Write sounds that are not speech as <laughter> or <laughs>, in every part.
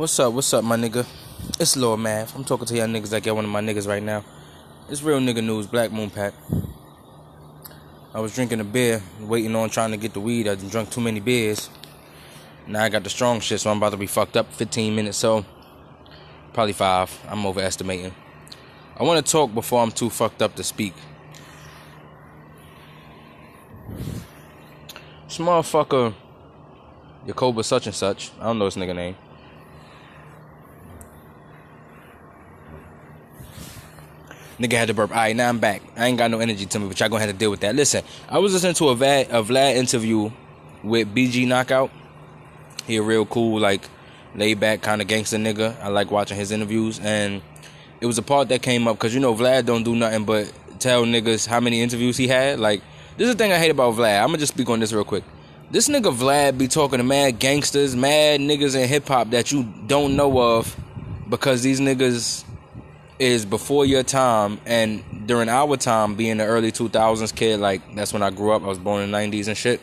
What's up? What's up, my nigga? It's Lord Mav. I'm talking to y'all niggas like y'all one of my niggas right now. It's real nigga news, Black Moon Pack. I was drinking a beer, waiting on trying to get the weed. I drunk too many beers. Now I got the strong shit, so I'm about to be fucked up 15 minutes, so probably five. I'm overestimating. I want to talk before I'm too fucked up to speak. This motherfucker, Jacoba such and such. I don't know his nigga name. Nigga had to burp. All right, now I'm back. I ain't got no energy to me, but y'all gonna have to deal with that. Listen, I was listening to a Vlad, a Vlad interview with BG Knocc Out. He a real cool, like laid back kind of gangster nigga. I like watching his interviews, and it was a part that came up because you know Vlad don't do nothing but tell niggas how many interviews he had. Like this is the thing I hate about Vlad. I'm gonna just speak on this real quick. This nigga Vlad be talking to mad gangsters, mad niggas in hip hop that you don't know of because these niggas is before your time and during our time being the early 2000s kid like that's when i grew up. I was born in the 90s and shit.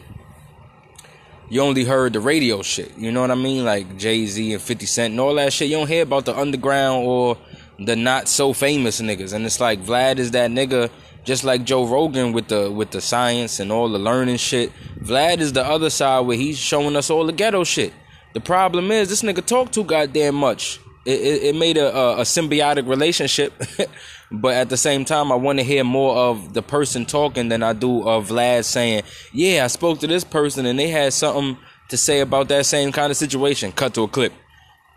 You only heard the radio shit. You know what i mean? Like jay-z and 50 cent and all that shit. You don't hear about the underground or the not so famous niggas. And it's like vlad is that nigga just like joe rogan with the with the science and all the learning shit. Vlad is the other side where he's showing us all the ghetto shit. The problem is this nigga talk too goddamn much it, it, it made a, a, a symbiotic relationship. <laughs> but at the same time, I want to hear more of the person talking than I do of Vlad saying, "Yeah, I spoke to this person and they had something to say about that same kind of situation." Cut to a clip.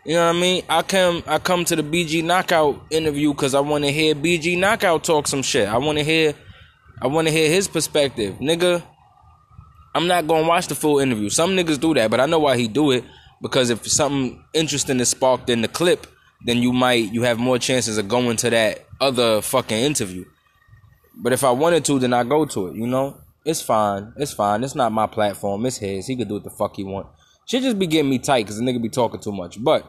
You know what I mean? I come I come to the BG Knocc Out interview because I want to hear BG Knocc Out talk some shit. I want to hear I want to hear his perspective, nigga. I'm not gonna watch the full interview. Some niggas do that, but I know why he do it because if something interesting is sparked in the clip, then you might you have more chances of going to that other fucking interview. But if I wanted to, then I go to it. You know, it's fine. It's fine. It's not my platform. It's his. He could do what the fuck he want. Should just be getting me tight because the nigga be talking too much. But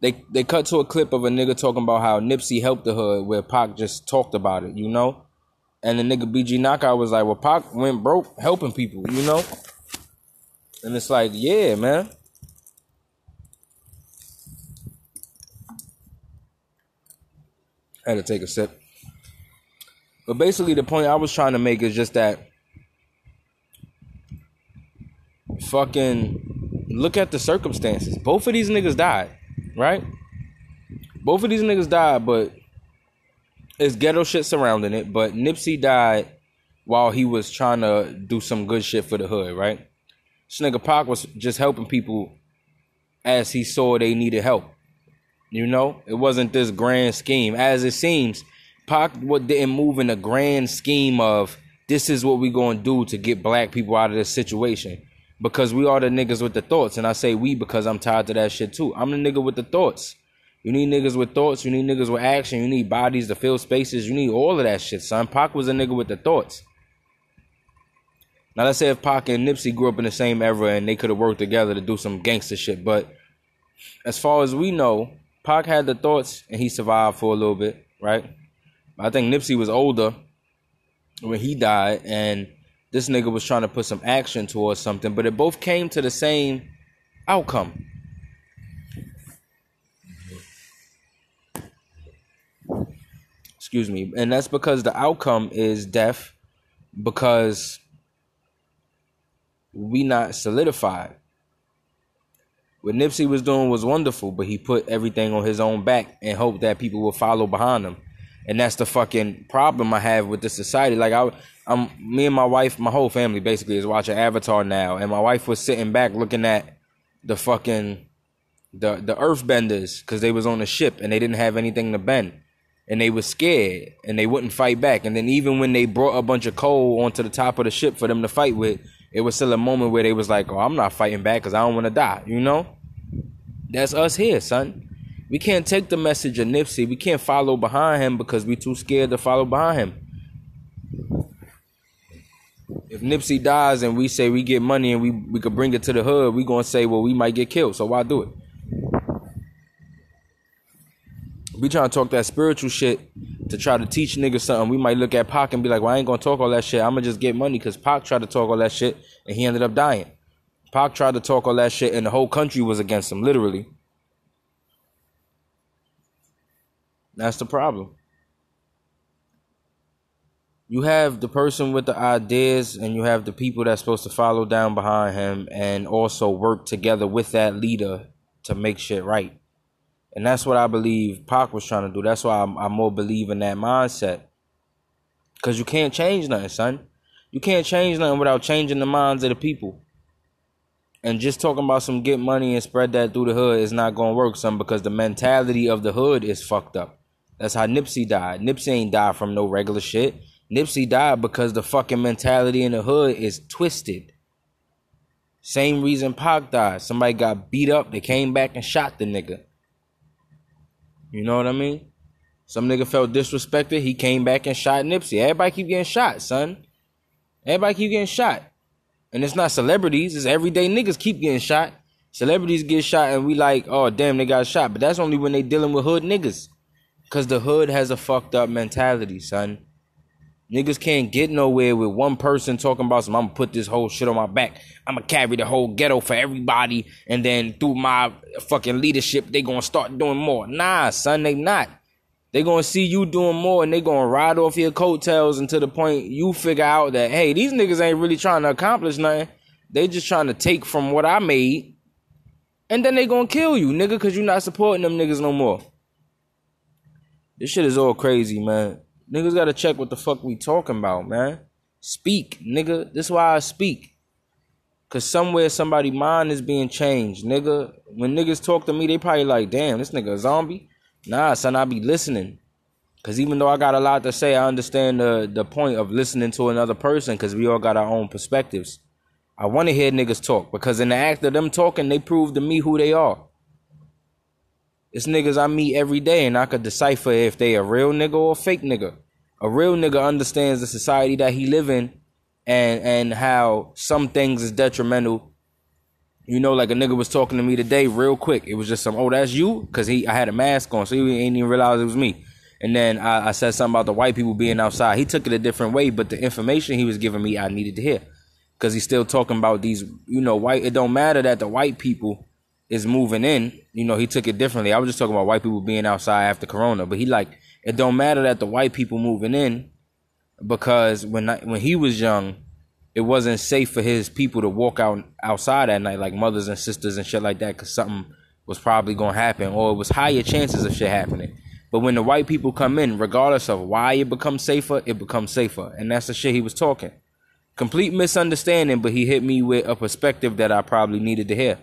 they they cut to a clip of a nigga talking about how Nipsey helped the hood, where Pac just talked about it. You know, and the nigga BG Knocc Out was like, "Well, Pac went broke helping people." You know. And it's like, yeah, man. I had to take a sip. But basically, the point I was trying to make is just that fucking look at the circumstances. Both of these niggas died, right? Both of these niggas died, but it's ghetto shit surrounding it. But Nipsey died while he was trying to do some good shit for the hood, right? This nigga Pac was just helping people as he saw they needed help. You know, it wasn't this grand scheme. As it seems, Pac didn't move in a grand scheme of this is what we gonna do to get black people out of this situation. Because we are the niggas with the thoughts. And I say we because I'm tired to that shit too. I'm the nigga with the thoughts. You need niggas with thoughts, you need niggas with action, you need bodies to fill spaces, you need all of that shit, son. Pac was a nigga with the thoughts. Now let's say if Pac and Nipsey grew up in the same era and they could have worked together to do some gangster shit, but as far as we know, Pac had the thoughts and he survived for a little bit, right? I think Nipsey was older when he died, and this nigga was trying to put some action towards something, but it both came to the same outcome. Excuse me. And that's because the outcome is death because we not solidified. What Nipsey was doing was wonderful, but he put everything on his own back and hoped that people will follow behind him. And that's the fucking problem I have with the society. Like I, I'm me and my wife, my whole family basically is watching Avatar now, and my wife was sitting back looking at the fucking the the Earthbenders because they was on the ship and they didn't have anything to bend, and they were scared and they wouldn't fight back. And then even when they brought a bunch of coal onto the top of the ship for them to fight with, it was still a moment where they was like, "Oh, I'm not fighting back because I don't want to die." You know, that's us here, son. We can't take the message of Nipsey. We can't follow behind him because we too scared to follow behind him. If Nipsey dies and we say we get money and we, we could bring it to the hood, we gonna say, well, we might get killed. So why do it? We trying to talk that spiritual shit to try to teach niggas something, we might look at Pac and be like, well, I ain't gonna talk all that shit. I'm gonna just get money because Pac tried to talk all that shit and he ended up dying. Pac tried to talk all that shit and the whole country was against him, literally. That's the problem. You have the person with the ideas and you have the people that's supposed to follow down behind him and also work together with that leader to make shit right. And that's what I believe Pac was trying to do. That's why I'm, I more believe in that mindset. Because you can't change nothing, son. You can't change nothing without changing the minds of the people. And just talking about some get money and spread that through the hood is not gonna work, son, because the mentality of the hood is fucked up. That's how Nipsey died. Nipsey ain't died from no regular shit. Nipsey died because the fucking mentality in the hood is twisted. Same reason Pac died. Somebody got beat up, they came back and shot the nigga. You know what I mean? Some nigga felt disrespected, he came back and shot Nipsey. Everybody keep getting shot, son. Everybody keep getting shot. And it's not celebrities, it's everyday niggas keep getting shot. Celebrities get shot and we like, oh damn, they got shot. But that's only when they dealing with hood niggas. Cause the hood has a fucked up mentality, son. Niggas can't get nowhere with one person talking about some. I'm gonna put this whole shit on my back. I'm gonna carry the whole ghetto for everybody, and then through my fucking leadership, they gonna start doing more. Nah, son, they not. They gonna see you doing more, and they gonna ride off your coattails until the point you figure out that hey, these niggas ain't really trying to accomplish nothing. They just trying to take from what I made, and then they gonna kill you, nigga, cause you not supporting them niggas no more. This shit is all crazy, man. Niggas gotta check what the fuck we talking about, man. Speak, nigga. This is why I speak. Cause somewhere somebody mind is being changed, nigga. When niggas talk to me, they probably like, damn, this nigga a zombie. Nah, son, I be listening. Cause even though I got a lot to say, I understand the the point of listening to another person. Cause we all got our own perspectives. I want to hear niggas talk because in the act of them talking, they prove to me who they are. It's niggas I meet every day, and I could decipher if they a real nigga or a fake nigga. A real nigga understands the society that he live in, and and how some things is detrimental. You know, like a nigga was talking to me today, real quick. It was just some, oh, that's you, cause he I had a mask on, so he ain't even realize it was me. And then I, I said something about the white people being outside. He took it a different way, but the information he was giving me, I needed to hear, cause he's still talking about these, you know, white. It don't matter that the white people is moving in, you know, he took it differently. I was just talking about white people being outside after Corona, but he like it don't matter that the white people moving in because when I, when he was young, it wasn't safe for his people to walk out outside at night like mothers and sisters and shit like that because something was probably gonna happen or it was higher chances of shit happening. But when the white people come in, regardless of why it becomes safer, it becomes safer, and that's the shit he was talking. Complete misunderstanding, but he hit me with a perspective that I probably needed to hear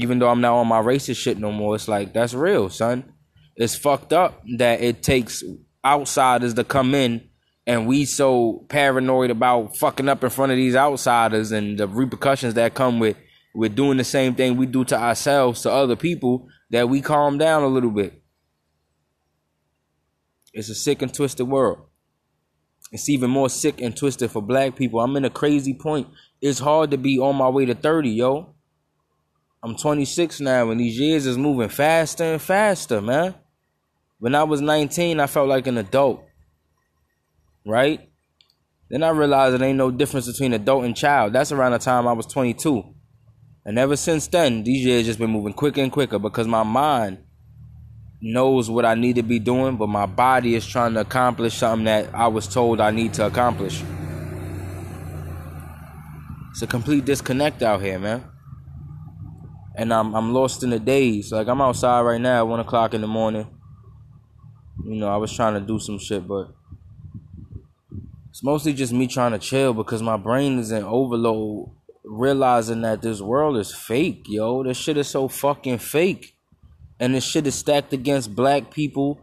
even though I'm not on my racist shit no more, it's like that's real, son. It's fucked up that it takes outsiders to come in and we so paranoid about fucking up in front of these outsiders and the repercussions that come with with doing the same thing we do to ourselves to other people that we calm down a little bit. It's a sick and twisted world. It's even more sick and twisted for black people. I'm in a crazy point. It's hard to be on my way to 30, yo. I'm 26 now, and these years is moving faster and faster, man. When I was 19, I felt like an adult, right? Then I realized it ain't no difference between adult and child. That's around the time I was 22. And ever since then, these years just been moving quicker and quicker because my mind knows what I need to be doing, but my body is trying to accomplish something that I was told I need to accomplish. It's a complete disconnect out here, man and I'm I'm lost in the days. Like I'm outside right now at one o'clock in the morning. You know, I was trying to do some shit, but it's mostly just me trying to chill because my brain is in overload, realizing that this world is fake, yo. This shit is so fucking fake. And this shit is stacked against black people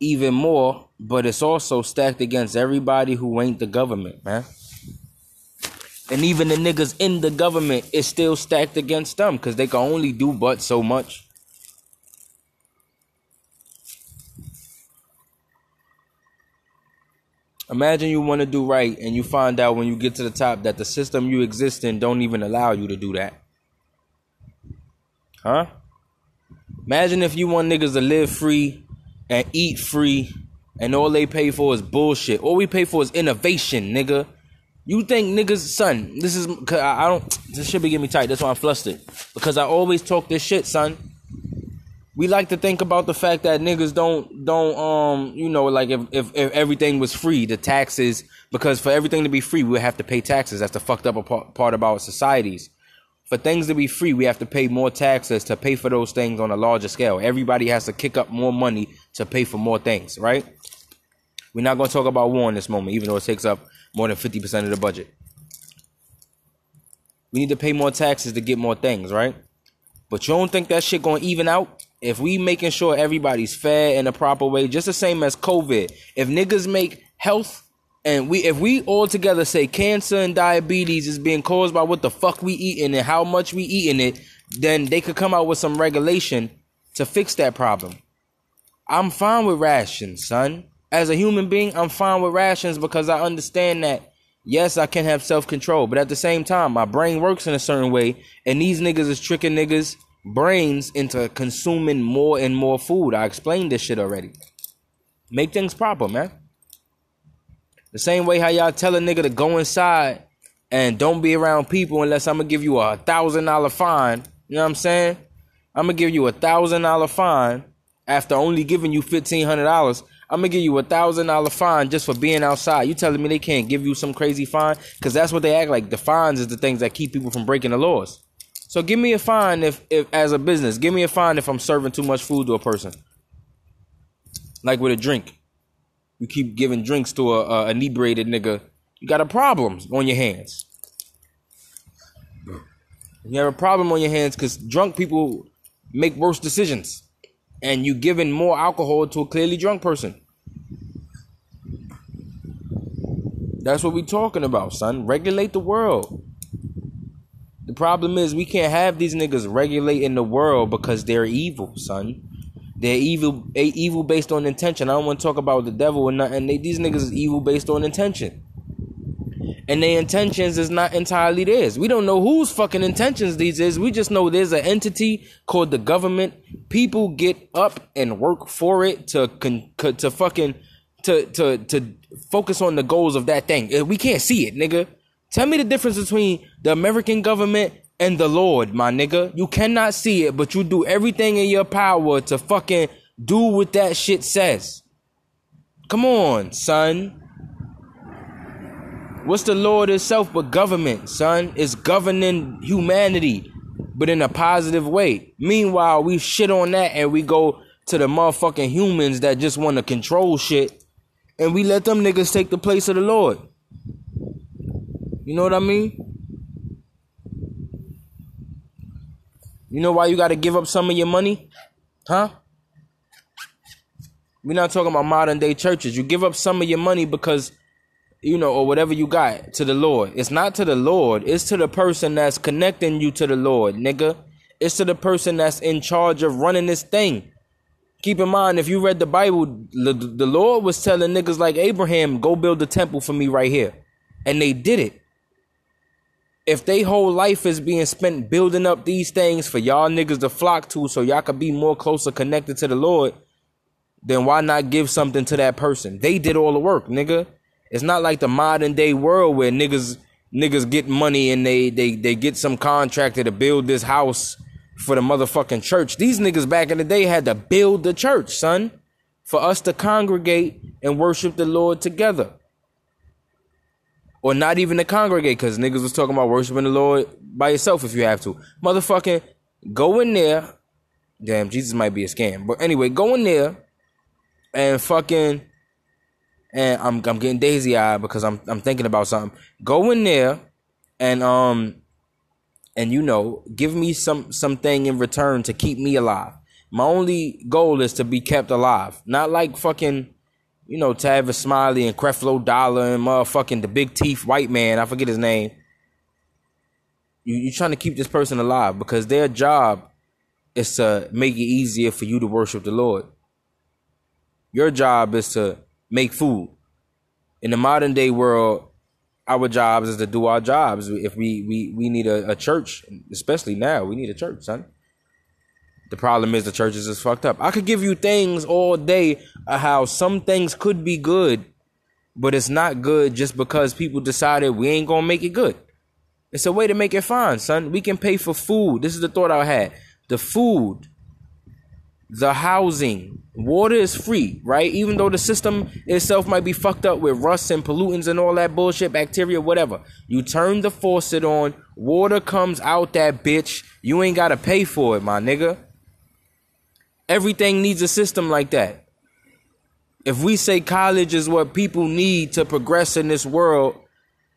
even more, but it's also stacked against everybody who ain't the government, man. And even the niggas in the government is still stacked against them because they can only do but so much. Imagine you want to do right and you find out when you get to the top that the system you exist in don't even allow you to do that. Huh? Imagine if you want niggas to live free and eat free and all they pay for is bullshit. All we pay for is innovation, nigga. You think niggas, son, this is, I, don't, this shit be getting me tight. That's why I'm flustered. Because I always talk this shit, son. We like to think about the fact that niggas don't don't um you know like if if, if everything was free the taxes because for everything to be free we have to pay taxes. That's the fucked up part, about societies. For things to be free we have to pay more taxes to pay for those things on a larger scale. Everybody has to kick up more money to pay for more things right? We're not going to talk about war in this moment even though it takes up more than 50% of the budget. We need to pay more taxes to get more things right? But you don't think that shit going to even out if we making sure everybody's fed in a proper way, just the same as COVID. If niggas make health and we if we all together say cancer and diabetes is being caused by what the fuck we eating and how much we eating it, then they could come out with some regulation to fix that problem. I'm fine with rations, son. As a human being, I'm fine with rations because I understand that yes, I can have self control, but at the same time, my brain works in a certain way, and these niggas is tricking niggas brains into consuming more and more food. I explained this shit already. Make things proper, man. The same way how y'all tell a nigga to go inside and don't be around people unless I'm gonna give you a thousand dollar fine. You know what I'm saying? I'm gonna give you a thousand dollar fine after only giving you fifteen hundred dollars. I'm gonna give you a thousand dollar fine just for being outside. You telling me they can't give you some crazy fine? Cause that's what they act like. The fines is the things that keep people from breaking the laws. So give me a fine if, if as a business, give me a fine if I'm serving too much food to a person. Like with a drink. You keep giving drinks to a, a inebriated nigga, you got a problem on your hands. You have a problem on your hands because drunk people make worse decisions. And you giving more alcohol to a clearly drunk person. That's what we're talking about, son. Regulate the world. The problem is we can't have these niggas regulating the world because they're evil, son. They're evil, evil based on intention. I don't want to talk about the devil or nothing. They, these niggas is evil based on intention, and their intentions is not entirely theirs. We don't know whose fucking intentions these is. We just know there's an entity called the government. People get up and work for it to con, to fucking to to to focus on the goals of that thing. Eh, we can't see it, nigga. Tell me the difference between the American government and the Lord, my nigga. You cannot see it, but you do everything in your power to fucking do what that shit says. Come on, son. What's the Lord itself but government, son? It's governing humanity, but in a positive way. Meanwhile, we shit on that and we go to the motherfucking humans that just want to control shit and we let them niggas take the place of the Lord. You know what I mean? You know why you got to give up some of your money? Huh? We're not talking about modern day churches. You give up some of your money because, you know, or whatever you got to the Lord. It's not to the Lord, it's to the person that's connecting you to the Lord, nigga. It's to the person that's in charge of running this thing. Keep in mind, if you read the Bible, the, the Lord was telling niggas like Abraham, go build a temple for me right here. And they did it if they whole life is being spent building up these things for y'all niggas to flock to so y'all could be more closer connected to the Lord, then why not give something to that person? They did all the work, nigga. It's not like the modern day world where niggas niggas get money and they they they get some contractor to build this house for the motherfucking church. These niggas back in the day had to build the church, son, for us to congregate and worship the Lord together or not even to congregate, because niggas was talking about worshiping the Lord by yourself if you have to. Motherfucking go in there. Damn, Jesus might be a scam. But anyway, go in there and fucking and I'm I'm getting daisy eyed because I'm I'm thinking about something. Go in there and um and you know, give me some something in return to keep me alive. My only goal is to be kept alive. Not like fucking you know, Tavis Smiley and Creflo Dollar and motherfucking the big teeth white man, I forget his name. You you trying to keep this person alive because their job is to make it easier for you to worship the Lord. Your job is to make food. In the modern day world, our jobs is to do our jobs. If we we we need a, a church, especially now, we need a church, son. The problem is the churches is fucked up. I could give you things all day how some things could be good, but it's not good just because people decided we ain't gonna make it good. It's a way to make it fine, son. We can pay for food. This is the thought I had. The food the housing. Water is free, right? Even though the system itself might be fucked up with rust and pollutants and all that bullshit, bacteria, whatever. You turn the faucet on, water comes out that bitch. You ain't gotta pay for it, my nigga. Everything needs a system like that. If we say college is what people need to progress in this world,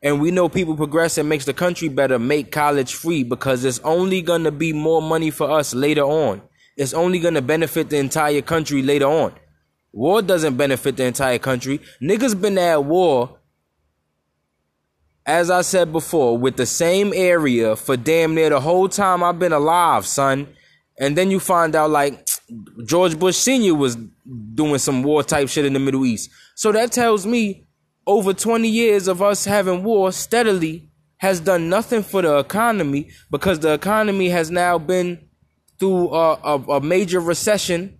and we know people progress and makes the country better, make college free because it's only gonna be more money for us later on it's only gonna benefit the entire country later on. War doesn't benefit the entire country. Niggas been at war, as I said before, with the same area for damn near the whole time I've been alive, son. And then you find out like George Bush Sr. was doing some war type shit in the Middle East. So that tells me over 20 years of us having war steadily has done nothing for the economy because the economy has now been through a, a, a major recession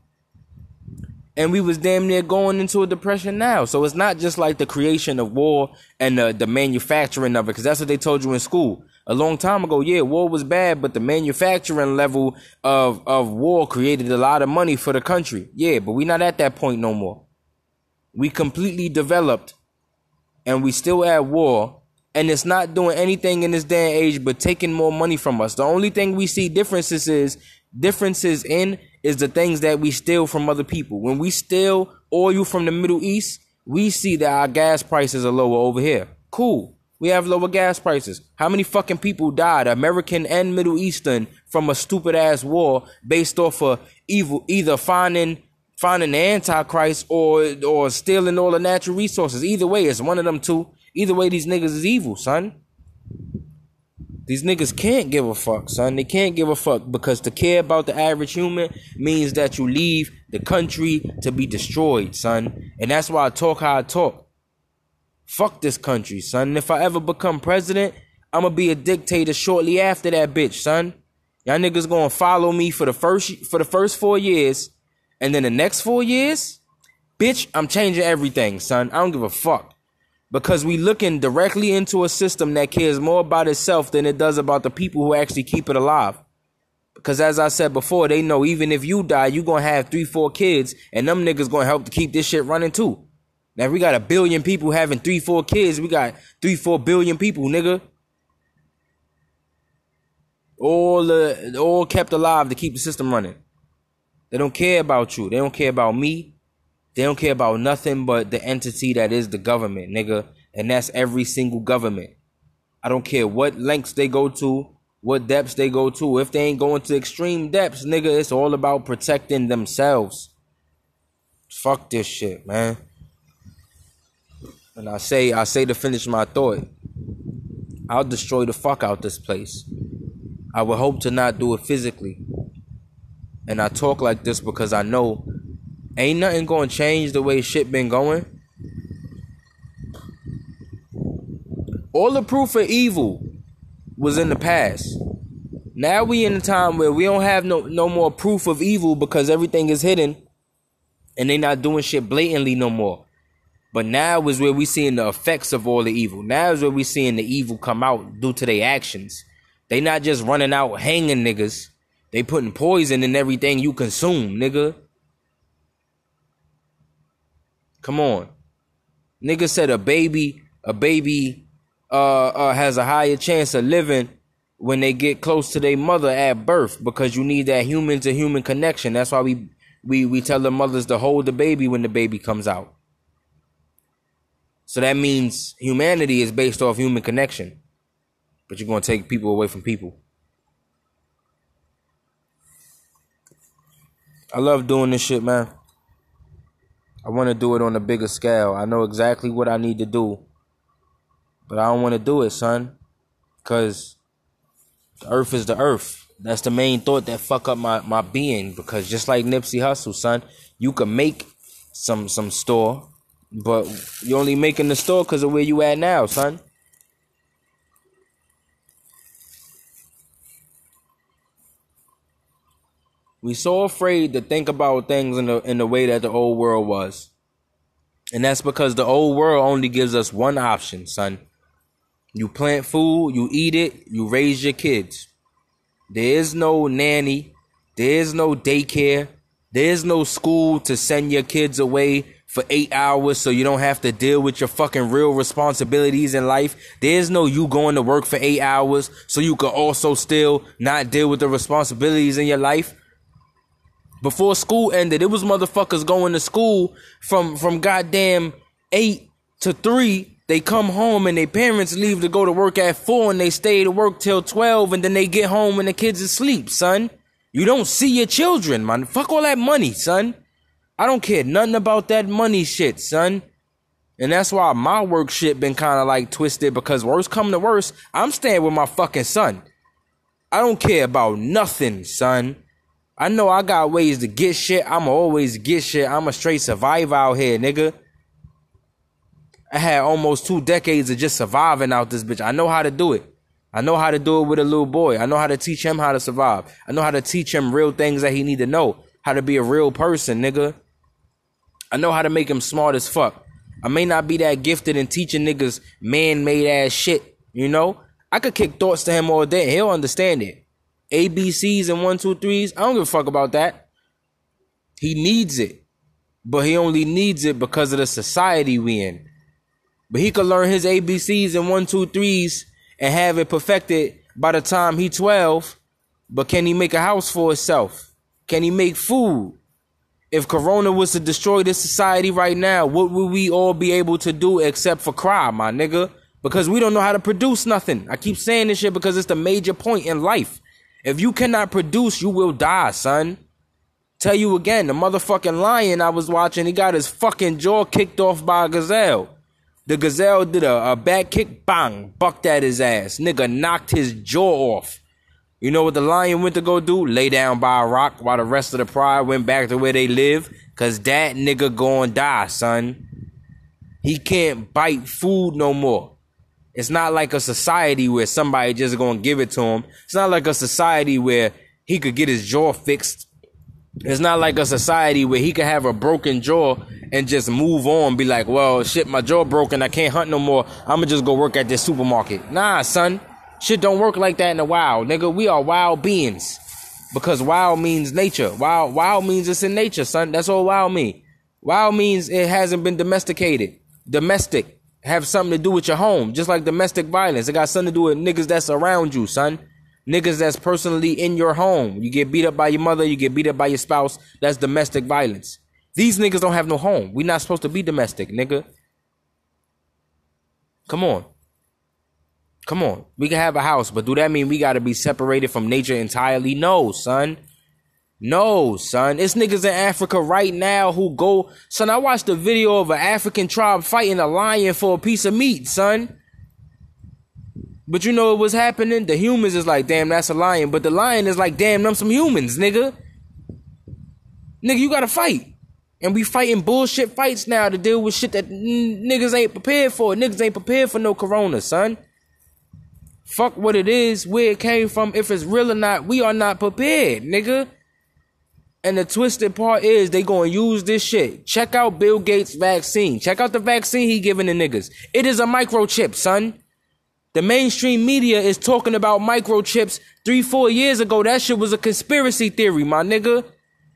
and we was damn near going into a depression now. So it's not just like the creation of war and the, the manufacturing of it, because that's what they told you in school a long time ago. Yeah, war was bad, but the manufacturing level of of war created a lot of money for the country. Yeah, but we're not at that point no more. We completely developed, and we still at war, and it's not doing anything in this day and age but taking more money from us. The only thing we see differences is differences in is the things that we steal from other people. When we steal oil from the Middle East, we see that our gas prices are lower over here. Cool. We have lower gas prices. How many fucking people died, American and Middle Eastern, from a stupid ass war based off of evil, either finding finding the Antichrist or or stealing all the natural resources. Either way, it's one of them two. Either way, these niggas is evil, son. These niggas can't give a fuck, son. They can't give a fuck because to care about the average human means that you leave the country to be destroyed, son. And that's why I talk how I talk. Fuck this country, son. if I ever become president, I'm gonna be a dictator shortly after that bitch, son. Y'all niggas gonna follow me for the first for the first four years, and then the next four years, bitch, I'm changing everything, son. I don't give a fuck because we looking directly into a system that cares more about itself than it does about the people who actually keep it alive. Because as I said before, they know even if you die, you gonna have three, four kids, and them niggas gonna help to keep this shit running too. Now if we got a billion people having three, four kids, we got three, four billion people, nigga. All the all kept alive to keep the system running. They don't care about you. They don't care about me. They don't care about nothing but the entity that is the government, nigga. And that's every single government. I don't care what lengths they go to, what depths they go to. If they ain't going to extreme depths, nigga, it's all about protecting themselves. Fuck this shit, man. And I say, I say to finish my thought, I'll destroy the fuck out this place. I would hope to not do it physically. And I talk like this because I know Ain't nothing gonna change the way shit been going. All the proof of evil was in the past. Now we in a time where we don't have no no more proof of evil because everything is hidden and they not doing shit blatantly no more. But now is where we seeing the effects of all the evil. Now is where we seeing the evil come out due to their actions. They not just running out hanging niggas. They putting poison in everything you consume, nigga. Come on. Nigga said a baby, a baby uh, uh, has a higher chance of living when they get close to their mother at birth because you need that human to human connection. That's why we we we tell the mothers to hold the baby when the baby comes out. So that means humanity is based off human connection. But you're going to take people away from people. I love doing this shit, man. I want to do it on a bigger scale. I know exactly what I need to do. But I don't want to do it, son. Cause the earth is the earth. That's the main thought that fuck up my, my being. Because just like Nipsey Hussle, son, you can make some some store, but you're only making the store because of where you at now, son. We so afraid to think about things in the in the way that the old world was. And that's because the old world only gives us one option, son. You plant food, you eat it, you raise your kids. There is no nanny, there is no daycare, There's no school to send your kids away for eight hours so you don't have to deal with your fucking real responsibilities in life. There's no you going to work for eight hours so you can also still not deal with the responsibilities in your life. Before school ended, it was motherfuckers going to school from from goddamn eight to three. They come home and their parents leave to go to work at four and they stay to work till twelve and then they get home and the kids asleep, son. You don't see your children, man. Fuck all that money, son. I don't care nothing about that money shit, son. And that's why my work shit been kind of like twisted because worst come to worst, I'm staying with my fucking son. I don't care about nothing, son. I know I got ways to get shit. I'ma always get shit. I'm a straight survivor out here, nigga. I had almost two decades of just surviving out this bitch. I know how to do it. I know how to do it with a little boy. I know how to teach him how to survive. I know how to teach him real things that he need to know. How to be a real person, nigga. I know how to make him smart as fuck. I may not be that gifted in teaching niggas man-made ass shit, you know? I could kick thoughts to him all day he'll understand it. ABCs and one, two, threes. I don't give a fuck about that. He needs it. But he only needs it because of the society we in. But he could learn his ABCs and one, two, threes and have it perfected by the time he 12. But can he make a house for himself? Can he make food? If Corona was to destroy this society right now, what would we all be able to do except for cry, my nigga? Because we don't know how to produce nothing. I keep saying this shit because it's the major point in life. If you cannot produce, you will die, son. Tell you again, the motherfucking lion I was watching, he got his fucking jaw kicked off by a gazelle. The gazelle did a, a back kick, bang, bucked at his ass. Nigga knocked his jaw off. You know what the lion went to go do? Lay down by a rock while the rest of the pride went back to where they live. Cause that nigga gon' die, son. He can't bite food no more. It's not like a society where somebody just gonna give it to him. It's not like a society where he could get his jaw fixed. It's not like a society where he could have a broken jaw and just move on, be like, well, shit, my jaw broken, I can't hunt no more. I'ma just go work at this supermarket. Nah, son. Shit don't work like that in the wild, nigga. We are wild beings. Because wild means nature. Wild wild means it's in nature, son. That's all wild mean. Wild means it hasn't been domesticated. Domestic have something to do with your home, just like domestic violence. It got something to do with niggas that's around you, son. Niggas that's personally in your home. You get beat up by your mother, you get beat up by your spouse. That's domestic violence. These niggas don't have no home. We not supposed to be domestic, nigga. Come on. Come on. We can have a house, but do that mean we gotta be separated from nature entirely? No, son. No, son. It's niggas in Africa right now who go. Son, I watched a video of an African tribe fighting a lion for a piece of meat, son. But you know what was happening? The humans is like, damn, that's a lion. But the lion is like, damn, them some humans, nigga. Nigga, you gotta fight. And we fighting bullshit fights now to deal with shit that n- niggas ain't prepared for. Niggas ain't prepared for no corona, son. Fuck what it is, where it came from, if it's real or not. We are not prepared, nigga. And the twisted part is they gonna use this shit. Check out Bill Gates' vaccine. Check out the vaccine he giving the niggas. It is a microchip, son. The mainstream media is talking about microchips three, four years ago. That shit was a conspiracy theory, my nigga.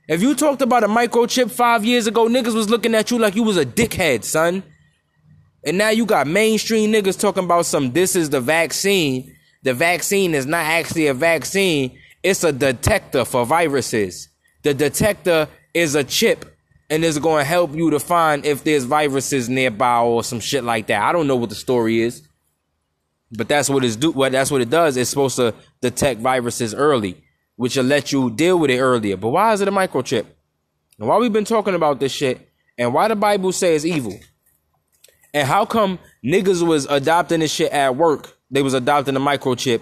If you talked about a microchip five years ago, niggas was looking at you like you was a dickhead, son. And now you got mainstream niggas talking about some this is the vaccine. The vaccine is not actually a vaccine. It's a detector for viruses. The detector is a chip and it's going to help you to find if there's viruses nearby or some shit like that. I don't know what the story is. But that's what it's do what that's what it does. It's supposed to detect viruses early, which will let you deal with it earlier. But why is it a microchip? And why we've been talking about this shit and why the Bible says evil? And how come niggas was adopting this shit at work? They was adopting the microchip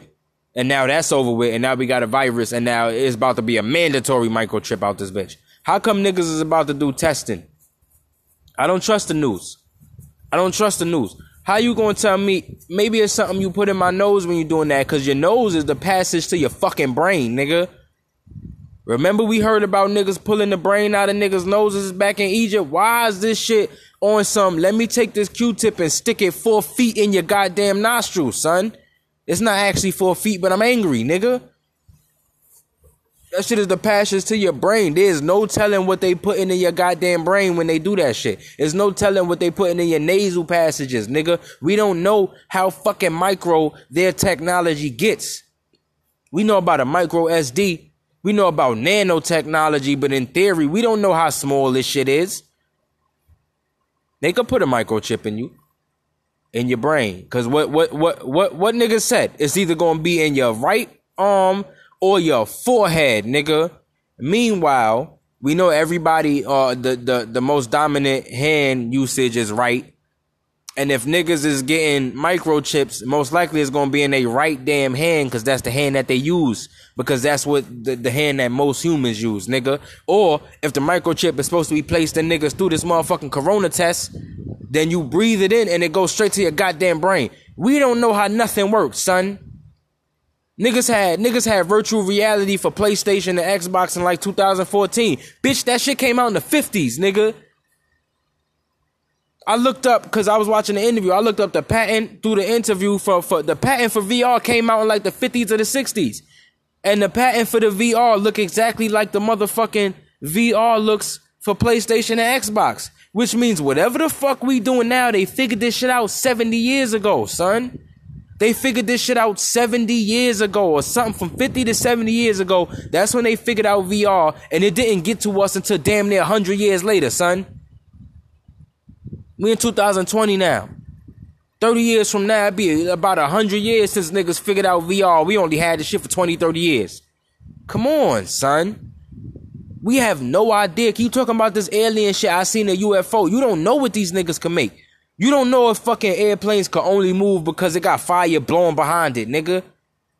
and now that's over with, and now we got a virus, and now it's about to be a mandatory microchip out this bitch. How come niggas is about to do testing? I don't trust the news. I don't trust the news. How you gonna tell me maybe it's something you put in my nose when you're doing that? Cause your nose is the passage to your fucking brain, nigga. Remember we heard about niggas pulling the brain out of niggas' noses back in Egypt? Why is this shit on some let me take this Q-tip and stick it four feet in your goddamn nostril, son? It's not actually four feet, but I'm angry, nigga. That shit is the passions to your brain. There's no telling what they putting in your goddamn brain when they do that shit. There's no telling what they putting in your nasal passages, nigga. We don't know how fucking micro their technology gets. We know about a micro SD. We know about nanotechnology, but in theory, we don't know how small this shit is. They could put a microchip in you, in your brain. Cause what what what what what nigga said? It's either gonna be in your right arm or your forehead, nigga. Meanwhile, we know everybody uh the the the most dominant hand usage is right. And if niggas is getting microchips, most likely it's gonna be in their right damn hand because that's the hand that they use. Because that's what the, the hand that most humans use, nigga. Or if the microchip is supposed to be placed in niggas through this motherfucking corona test, then you breathe it in and it goes straight to your goddamn brain. We don't know how nothing works, son. Niggas had niggas had virtual reality for PlayStation and Xbox in like 2014. Bitch, that shit came out in the 50s, nigga. I looked up because I was watching the interview. I looked up the patent through the interview for, for the patent for VR came out in like the 50s or the 60s. And the patent for the VR look exactly like the motherfucking VR looks for PlayStation and Xbox. Which means whatever the fuck we doing now, they figured this shit out 70 years ago, son. They figured this shit out 70 years ago or something from 50 to 70 years ago. That's when they figured out VR and it didn't get to us until damn near 100 years later, son. We in 2020 now. 30 years from now, it'd be about 100 years since niggas figured out VR. We only had this shit for 20, 30 years. Come on, son. We have no idea. Keep talking about this alien shit. I seen a UFO. You don't know what these niggas can make. You don't know if fucking airplanes can only move because it got fire blowing behind it, nigga.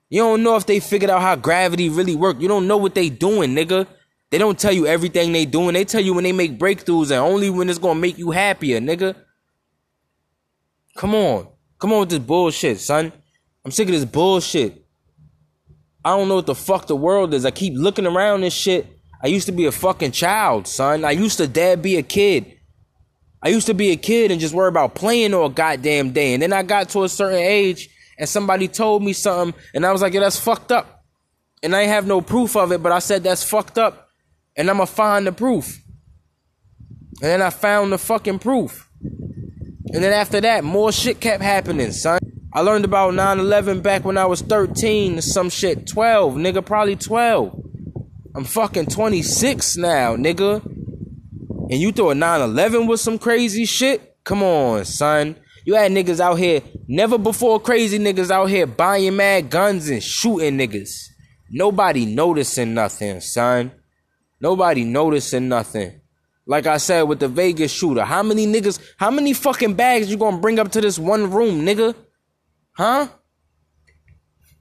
You don't know if they figured out how gravity really work. You don't know what they doing, nigga. They don't tell you everything they doing. They tell you when they make breakthroughs and only when it's gonna make you happier, nigga. Come on. Come on with this bullshit, son. I'm sick of this bullshit. I don't know what the fuck the world is. I keep looking around this shit. I used to be a fucking child, son. I used to dad be a kid. I used to be a kid and just worry about playing all goddamn day. And then I got to a certain age and somebody told me something and I was like, yeah, that's fucked up. And I have no proof of it, but I said that's fucked up and I'm gonna find the proof. And then I found the fucking proof. And then after that, more shit kept happening, son. I learned about 9-11 back when I was 13, some shit, 12, nigga, probably 12. I'm fucking 26 now, nigga. And you thought 9-11 was some crazy shit? Come on, son. You had niggas out here, never before crazy niggas out here buying mad guns and shooting niggas. Nobody noticing nothing, son. Nobody noticing nothing. Like I said with the Vegas shooter, how many niggas, how many fucking bags you gonna bring up to this one room, nigga? Huh?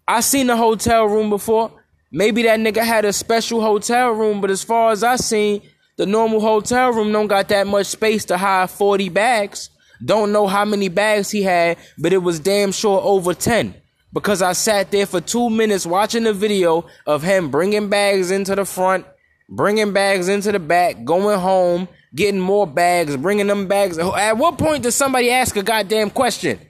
I seen the hotel room before. Maybe that nigga had a special hotel room, but as far as I seen, the normal hotel room don't got that much space to hide 40 bags. Don't know how many bags he had, but it was damn sure over 10. Because I sat there for two minutes watching the video of him bringing bags into the front bringing bags into the back, going home, getting more bags, bringing them bags. At what point does somebody ask a goddamn question?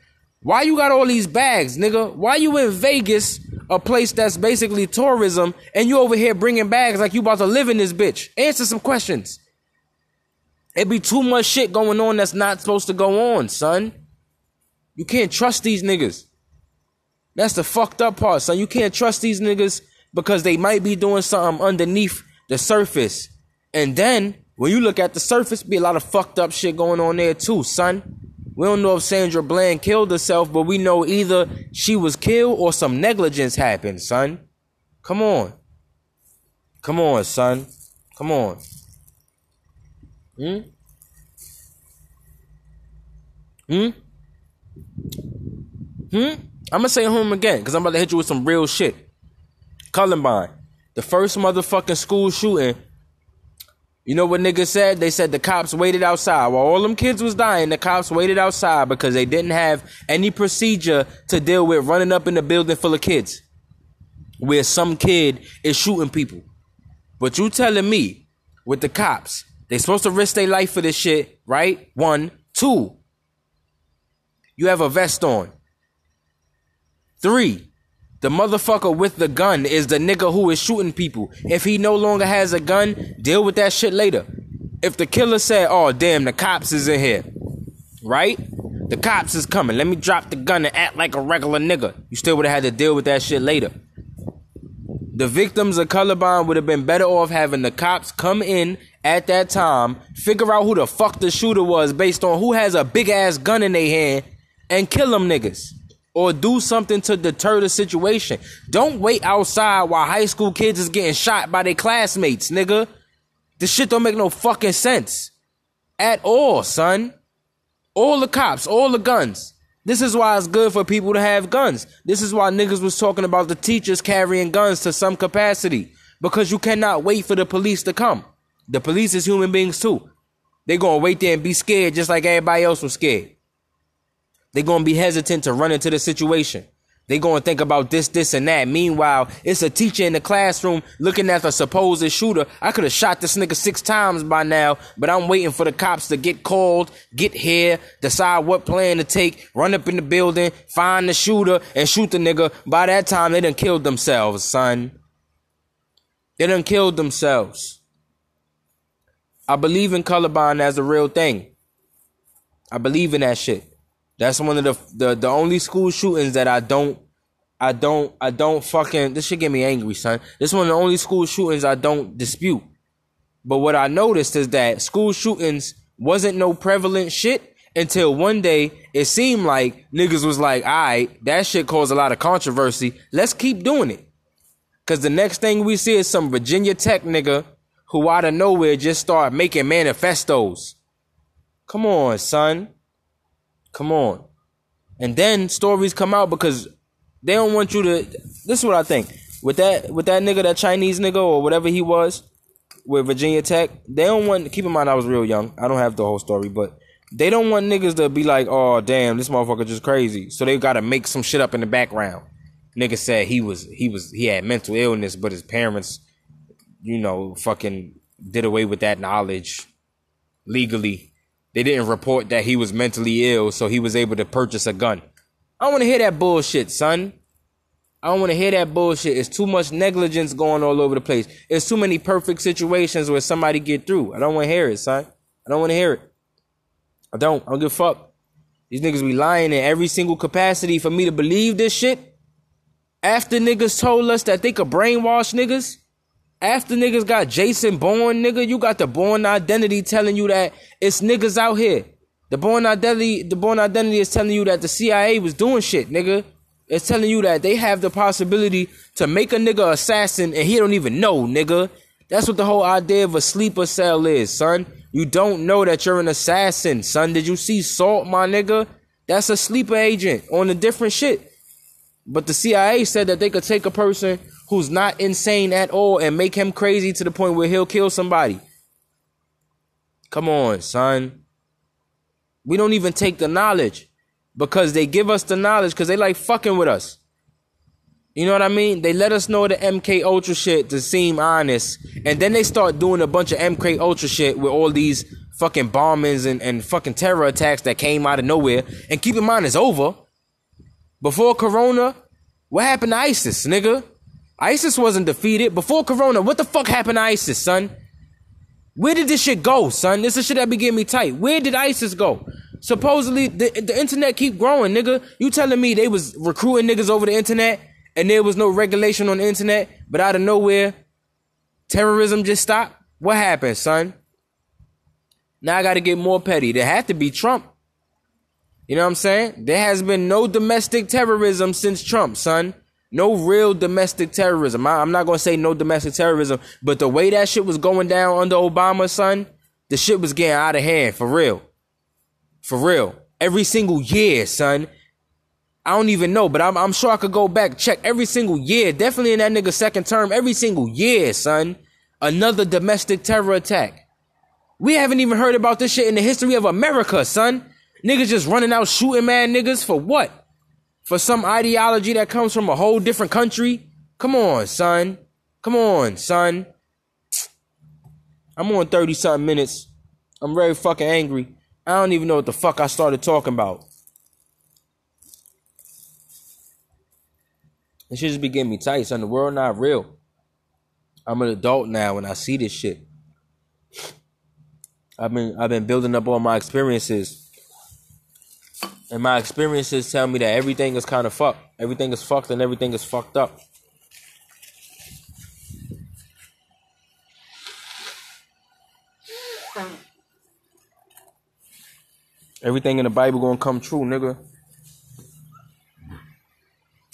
Why you got all these bags, nigga? Why you in Vegas, a place that's basically tourism, and you over here bringing bags like you about to live in this bitch? Answer some questions. It be too much shit going on that's not supposed to go on, son. You can't trust these niggas. That's the fucked up part, son. You can't trust these niggas because they might be doing something underneath the surface. And then when you look at the surface, be a lot of fucked up shit going on there too, son. We don't know if Sandra Bland killed herself, but we know either she was killed or some negligence happened, son. Come on. Come on, son. Come on. Hmm? Hmm? Hmm? I'm gonna say home again, because I'm about to hit you with some real shit. Columbine. The first motherfucking school shooting. You know what niggas said? They said the cops waited outside. While all them kids was dying, the cops waited outside because they didn't have any procedure to deal with running up in the building full of kids. Where some kid is shooting people. But you telling me, with the cops, they supposed to risk their life for this shit, right? One. Two. You have a vest on. Three. The motherfucker with the gun is the nigga who is shooting people. If he no longer has a gun, deal with that shit later. If the killer said, "Oh damn, the cops is in here," right? The cops is coming. Let me drop the gun and act like a regular nigga. You still would have had to deal with that shit later. The victims of Columbine would have been better off having the cops come in at that time, figure out who the fuck the shooter was based on who has a big ass gun in their hand, and kill them niggas or do something to deter the situation. Don't wait outside while high school kids is getting shot by their classmates, nigga. This shit don't make no fucking sense at all, son. All the cops, all the guns. This is why it's good for people to have guns. This is why niggas was talking about the teachers carrying guns to some capacity because you cannot wait for the police to come. The police is human beings too. They gonna wait there and be scared just like everybody else was scared. They're going to be hesitant to run into the situation. They're going to think about this, this, and that. Meanwhile, it's a teacher in the classroom looking at the supposed shooter. I could have shot this nigga six times by now, but I'm waiting for the cops to get called, get here, decide what plan to take, run up in the building, find the shooter, and shoot the nigga. By that time, they done killed themselves, son. They done killed themselves. I believe in Columbine as a real thing. I believe in that shit. That's one of the the the only school shootings that I don't I don't I don't fucking this should get me angry, son. This one of the only school shootings I don't dispute. But what I noticed is that school shootings wasn't no prevalent shit until one day it seemed like niggas was like, alright, that shit caused a lot of controversy. Let's keep doing it. Cause the next thing we see is some Virginia Tech nigga who out of nowhere just start making manifestos. Come on, son. Come on. And then stories come out because they don't want you to this is what I think. With that with that nigga, that Chinese nigga or whatever he was with Virginia Tech, they don't want keep in mind I was real young. I don't have the whole story, but they don't want niggas to be like, oh damn, this motherfucker just crazy. So they gotta make some shit up in the background. Nigga said he was he was he had mental illness, but his parents, you know, fucking did away with that knowledge legally they didn't report that he was mentally ill, so he was able to purchase a gun. I don't want to hear that bullshit, son. I don't want to hear that bullshit. It's too much negligence going all over the place. It's too many perfect situations where somebody get through. I don't want to hear it, son. I don't want to hear it. I don't. I don't give a fuck. These niggas be lying in every single capacity for me to believe this shit. After niggas told us that they could brainwash niggas, after niggas got Jason Bourne, nigga, you got the Bourne Identity telling you that it's niggas out here. The Bourne Identity, the Bourne Identity is telling you that the CIA was doing shit, nigga. It's telling you that they have the possibility to make a nigga assassin and he don't even know, nigga. That's what the whole idea of a sleeper cell is, son. You don't know that you're an assassin, son. Did you see Salt, my nigga? That's a sleeper agent on a different shit. But the CIA said that they could take a person who's not insane at all and make him crazy to the point where he'll kill somebody. Come on, son. We don't even take the knowledge because they give us the knowledge because they like fucking with us. You know what I mean? They let us know the MK Ultra shit to seem honest, and then they start doing a bunch of MK Ultra shit with all these fucking bombings and, and fucking terror attacks that came out of nowhere. And keep in mind, it's over. Before Corona, what happened to ISIS, nigga? ISIS wasn't defeated. Before Corona, what the fuck happened to ISIS, son? Where did this shit go, son? This is shit that be getting me tight. Where did ISIS go? Supposedly, the, the internet keep growing, nigga. You telling me they was recruiting niggas over the internet and there was no regulation on the internet, but out of nowhere, terrorism just stopped? What happened, son? Now I gotta get more petty. There had to be Trump. You know what I'm saying? There has been no domestic terrorism since Trump, son. No real domestic terrorism. I, am not gonna say no domestic terrorism, but the way that shit was going down under Obama, son, the shit was getting out of hand for real. For real. Every single year, son. I don't even know, but I'm, I'm sure I could go back check every single year. Definitely in that nigga second term, every single year, son. Another domestic terror attack. We haven't even heard about this shit in the history of America, son. Niggas just running out shooting mad niggas for what? For some ideology that comes from a whole different country? Come on, son. Come on, son. I'm on 30 something minutes. I'm very fucking angry. I don't even know what the fuck I started talking about. It should just be getting me tight, son. The world not real. I'm an adult now and I see this shit. I've been I've been building up all my experiences. And my experiences tell me that everything is kind of fucked. Everything is fucked and everything is fucked up. Everything in the Bible gonna come true, nigga.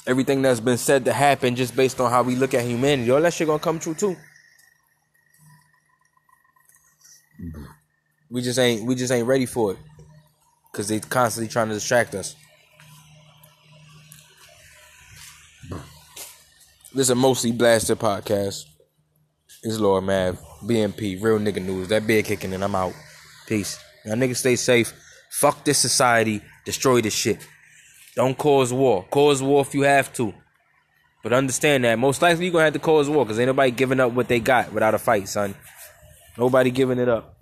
Everything that's been said to happen just based on how we look at humanity, all that shit gonna come true too. We just ain't we just ain't ready for it. Cause they're constantly trying to distract us. This is a mostly blasted podcast. It's Lord Mav, BMP, real nigga news. That big kicking and I'm out. Peace. Y'all niggas stay safe. Fuck this society. Destroy this shit. Don't cause war. Cause war if you have to. But understand that most likely you're gonna have to cause war because ain't nobody giving up what they got without a fight, son. Nobody giving it up.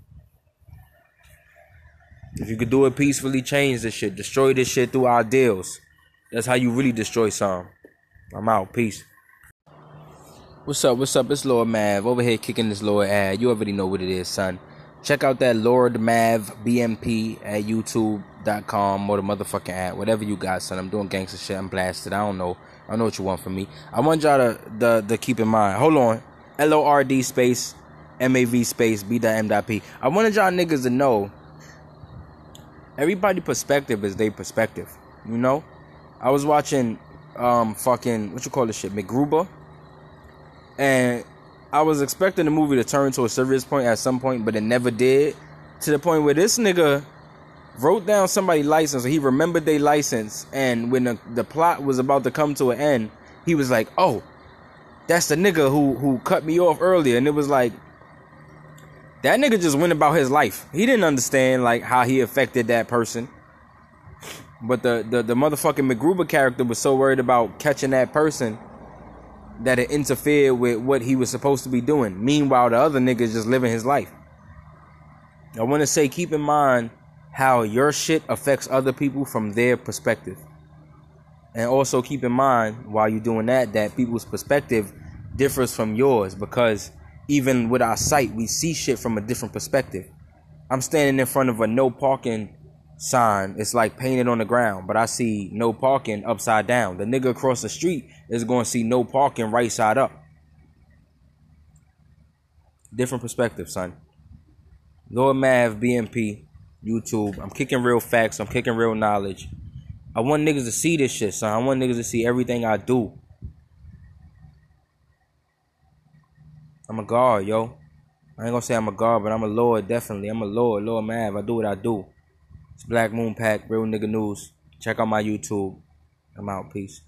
If you could do it peacefully, change this shit. Destroy this shit through ideals. That's how you really destroy some. I'm out. Peace. What's up? What's up? It's Lord Mav over here kicking this Lord ad. You already know what it is, son. Check out that Lord Mav BMP at YouTube.com or the motherfucking ad. Whatever you got, son. I'm doing gangster shit. I'm blasted. I don't know. I know what you want from me. I want y'all to the, the keep in mind. Hold on. L O R D space M A V space B M dot P. I wanted y'all niggas to know everybody perspective is their perspective. You know? I was watching um fucking what you call this shit, MacGruber. And I was expecting the movie to turn to a serious point at some point, but it never did. To the point where this nigga wrote down somebody's license, or he remembered their license, and when the, the plot was about to come to an end, he was like, "Oh, that's the nigga who who cut me off earlier," and it was like, that nigga just went about his life. He didn't understand like how he affected that person. But the the, the motherfucking MacGruber character was so worried about catching that person that it interfered with what he was supposed to be doing. Meanwhile, the other nigga just living his life. I want to say, keep in mind how your shit affects other people from their perspective. And also keep in mind while you're doing that, that people's perspective differs from yours because even with our sight, we see shit from a different perspective. I'm standing in front of a no parking sign. It's like painted on the ground, but I see no parking upside down. The nigga across the street is going to see no parking right side up. Different perspective, son. Lord Mav, BMP, YouTube. I'm kicking real facts. I'm kicking real knowledge. I want niggas to see this shit, son. I want niggas to see everything I do. I'm a god, yo. I ain't gonna say I'm a god, but I'm a lord, definitely. I'm a lord, Lord Mav. I do what I do. It's Black Moon Pack, real nigga news. Check out my YouTube. I'm out. Peace.